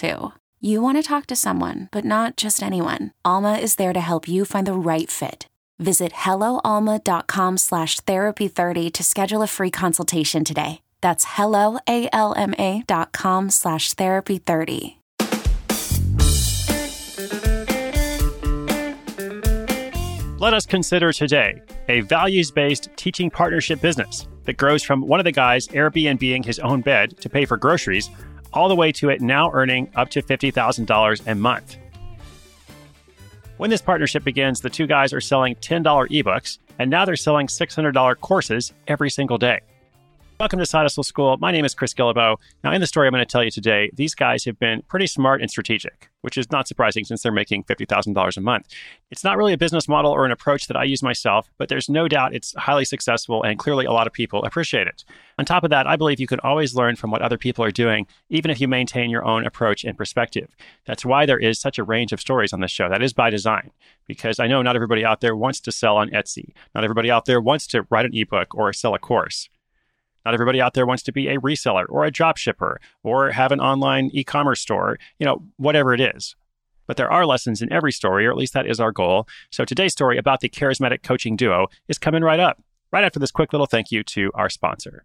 too. You want to talk to someone, but not just anyone. Alma is there to help you find the right fit. Visit helloalma.com slash therapy30 to schedule a free consultation today. That's helloalma.com slash therapy30. Let us consider today a values based teaching partnership business that grows from one of the guys Airbnb his own bed to pay for groceries all the way to it now earning up to $50,000 a month. When this partnership begins, the two guys are selling $10 ebooks, and now they're selling $600 courses every single day. Welcome to Side Hustle School. My name is Chris Guillebeau. Now, in the story I'm going to tell you today, these guys have been pretty smart and strategic, which is not surprising since they're making $50,000 a month. It's not really a business model or an approach that I use myself, but there's no doubt it's highly successful and clearly a lot of people appreciate it. On top of that, I believe you can always learn from what other people are doing, even if you maintain your own approach and perspective. That's why there is such a range of stories on this show. That is by design, because I know not everybody out there wants to sell on Etsy. Not everybody out there wants to write an ebook or sell a course. Not everybody out there wants to be a reseller or a drop shipper or have an online e commerce store, you know, whatever it is. But there are lessons in every story, or at least that is our goal. So today's story about the charismatic coaching duo is coming right up, right after this quick little thank you to our sponsor.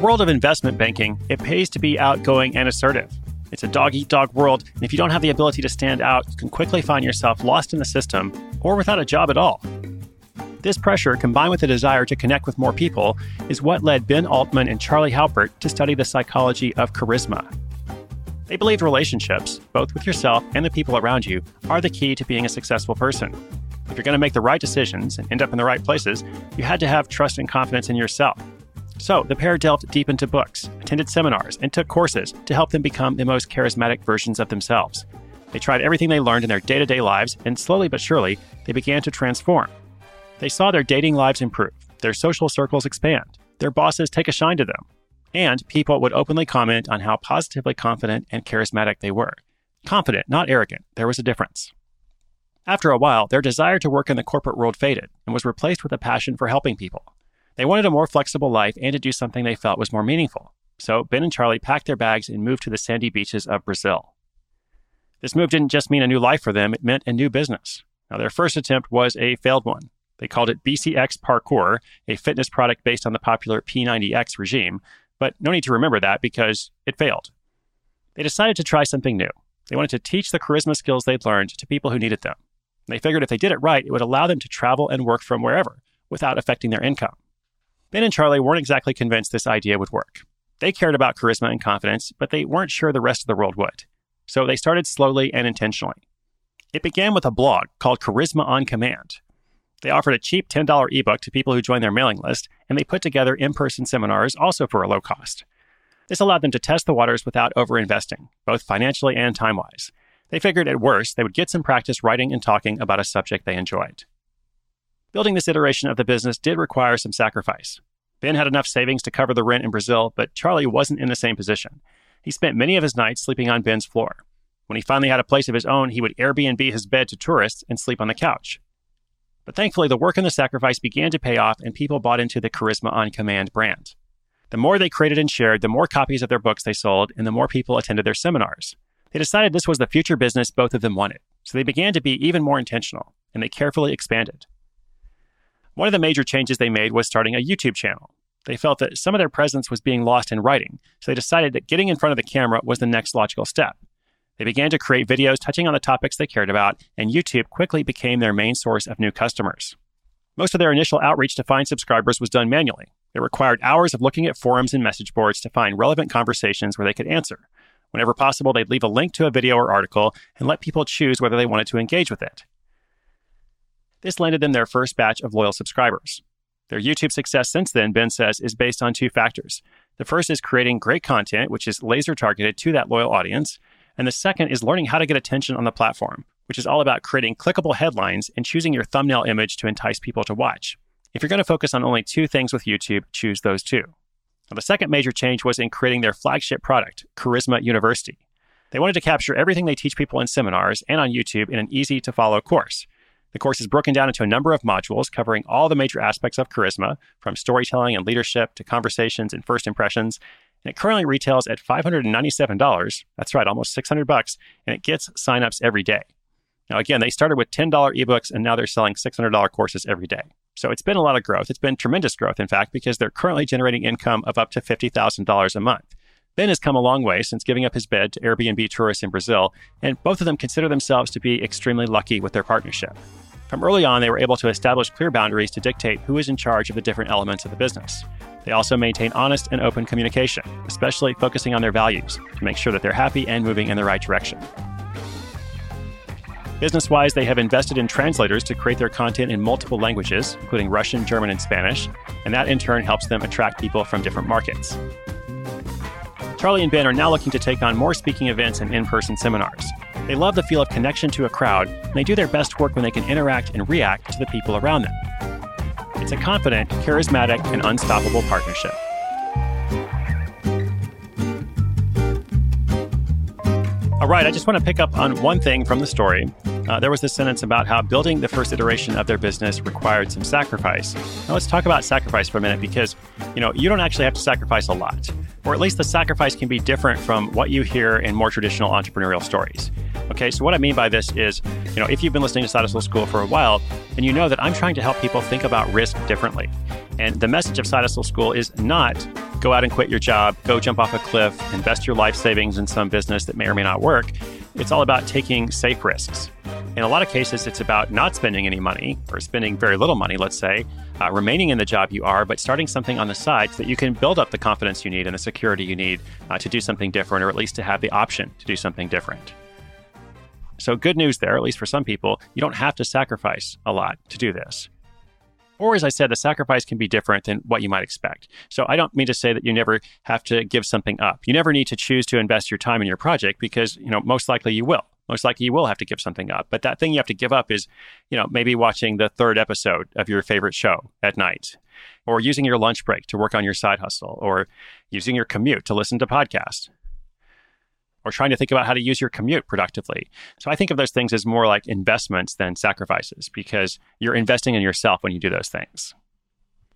World of investment banking, it pays to be outgoing and assertive. It's a dog eat dog world, and if you don't have the ability to stand out, you can quickly find yourself lost in the system or without a job at all. This pressure, combined with a desire to connect with more people, is what led Ben Altman and Charlie Houpert to study the psychology of charisma. They believed relationships, both with yourself and the people around you, are the key to being a successful person. If you're going to make the right decisions and end up in the right places, you had to have trust and confidence in yourself. So the pair delved deep into books, attended seminars, and took courses to help them become the most charismatic versions of themselves. They tried everything they learned in their day to day lives, and slowly but surely, they began to transform. They saw their dating lives improve, their social circles expand, their bosses take a shine to them, and people would openly comment on how positively confident and charismatic they were. Confident, not arrogant, there was a difference. After a while, their desire to work in the corporate world faded and was replaced with a passion for helping people. They wanted a more flexible life and to do something they felt was more meaningful. So Ben and Charlie packed their bags and moved to the sandy beaches of Brazil. This move didn't just mean a new life for them, it meant a new business. Now, their first attempt was a failed one. They called it BCX Parkour, a fitness product based on the popular P90X regime, but no need to remember that because it failed. They decided to try something new. They wanted to teach the charisma skills they'd learned to people who needed them. They figured if they did it right, it would allow them to travel and work from wherever without affecting their income. Ben and Charlie weren't exactly convinced this idea would work. They cared about charisma and confidence, but they weren't sure the rest of the world would. So they started slowly and intentionally. It began with a blog called Charisma on Command. They offered a cheap $10 ebook to people who joined their mailing list, and they put together in person seminars also for a low cost. This allowed them to test the waters without overinvesting, both financially and time wise. They figured at worst, they would get some practice writing and talking about a subject they enjoyed. Building this iteration of the business did require some sacrifice. Ben had enough savings to cover the rent in Brazil, but Charlie wasn't in the same position. He spent many of his nights sleeping on Ben's floor. When he finally had a place of his own, he would Airbnb his bed to tourists and sleep on the couch. But thankfully, the work and the sacrifice began to pay off, and people bought into the Charisma on Command brand. The more they created and shared, the more copies of their books they sold, and the more people attended their seminars. They decided this was the future business both of them wanted, so they began to be even more intentional, and they carefully expanded. One of the major changes they made was starting a YouTube channel. They felt that some of their presence was being lost in writing, so they decided that getting in front of the camera was the next logical step. They began to create videos touching on the topics they cared about, and YouTube quickly became their main source of new customers. Most of their initial outreach to find subscribers was done manually. It required hours of looking at forums and message boards to find relevant conversations where they could answer. Whenever possible, they'd leave a link to a video or article and let people choose whether they wanted to engage with it. This landed them their first batch of loyal subscribers. Their YouTube success since then, Ben says, is based on two factors. The first is creating great content, which is laser targeted to that loyal audience. And the second is learning how to get attention on the platform, which is all about creating clickable headlines and choosing your thumbnail image to entice people to watch. If you're going to focus on only two things with YouTube, choose those two. Now, the second major change was in creating their flagship product, Charisma University. They wanted to capture everything they teach people in seminars and on YouTube in an easy to follow course. The course is broken down into a number of modules covering all the major aspects of charisma, from storytelling and leadership to conversations and first impressions. And it currently retails at $597. That's right, almost 600 bucks, and it gets signups every day. Now, again, they started with $10 ebooks and now they're selling $600 courses every day. So it's been a lot of growth. It's been tremendous growth, in fact, because they're currently generating income of up to $50,000 a month. Ben has come a long way since giving up his bed to Airbnb tourists in Brazil, and both of them consider themselves to be extremely lucky with their partnership. From early on, they were able to establish clear boundaries to dictate who is in charge of the different elements of the business. They also maintain honest and open communication, especially focusing on their values to make sure that they're happy and moving in the right direction. Business wise, they have invested in translators to create their content in multiple languages, including Russian, German, and Spanish, and that in turn helps them attract people from different markets. Charlie and Ben are now looking to take on more speaking events and in person seminars. They love the feel of connection to a crowd, and they do their best work when they can interact and react to the people around them. It's a confident, charismatic, and unstoppable partnership. All right, I just want to pick up on one thing from the story. Uh, there was this sentence about how building the first iteration of their business required some sacrifice. Now let's talk about sacrifice for a minute because, you know, you don't actually have to sacrifice a lot or at least the sacrifice can be different from what you hear in more traditional entrepreneurial stories. Okay, so what I mean by this is, you know, if you've been listening to Hustle School for a while, then you know that I'm trying to help people think about risk differently. And the message of Hustle School is not go out and quit your job, go jump off a cliff, invest your life savings in some business that may or may not work. It's all about taking safe risks. In a lot of cases, it's about not spending any money or spending very little money, let's say, uh, remaining in the job you are, but starting something on the side so that you can build up the confidence you need and the security you need uh, to do something different, or at least to have the option to do something different. So, good news there, at least for some people, you don't have to sacrifice a lot to do this. Or, as I said, the sacrifice can be different than what you might expect. So, I don't mean to say that you never have to give something up. You never need to choose to invest your time in your project because, you know, most likely you will most likely you will have to give something up. But that thing you have to give up is, you know, maybe watching the third episode of your favorite show at night, or using your lunch break to work on your side hustle, or using your commute to listen to podcasts, or trying to think about how to use your commute productively. So I think of those things as more like investments than sacrifices because you're investing in yourself when you do those things.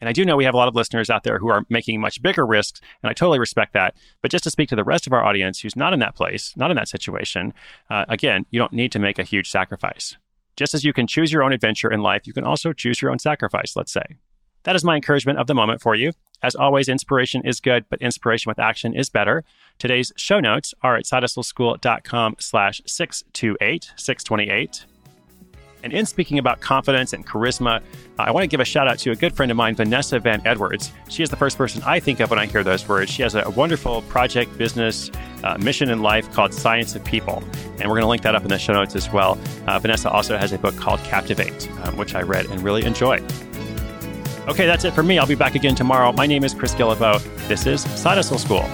And I do know we have a lot of listeners out there who are making much bigger risks, and I totally respect that. But just to speak to the rest of our audience who's not in that place, not in that situation, uh, again, you don't need to make a huge sacrifice. Just as you can choose your own adventure in life, you can also choose your own sacrifice, let's say. That is my encouragement of the moment for you. As always, inspiration is good, but inspiration with action is better. Today's show notes are at sidehustleschool.com slash 628, 628. And in speaking about confidence and charisma, I want to give a shout out to a good friend of mine, Vanessa Van Edwards. She is the first person I think of when I hear those words. She has a wonderful project, business, uh, mission in life called Science of People. And we're going to link that up in the show notes as well. Uh, Vanessa also has a book called Captivate, um, which I read and really enjoyed. Okay, that's it for me. I'll be back again tomorrow. My name is Chris Guillebeau. This is Side School.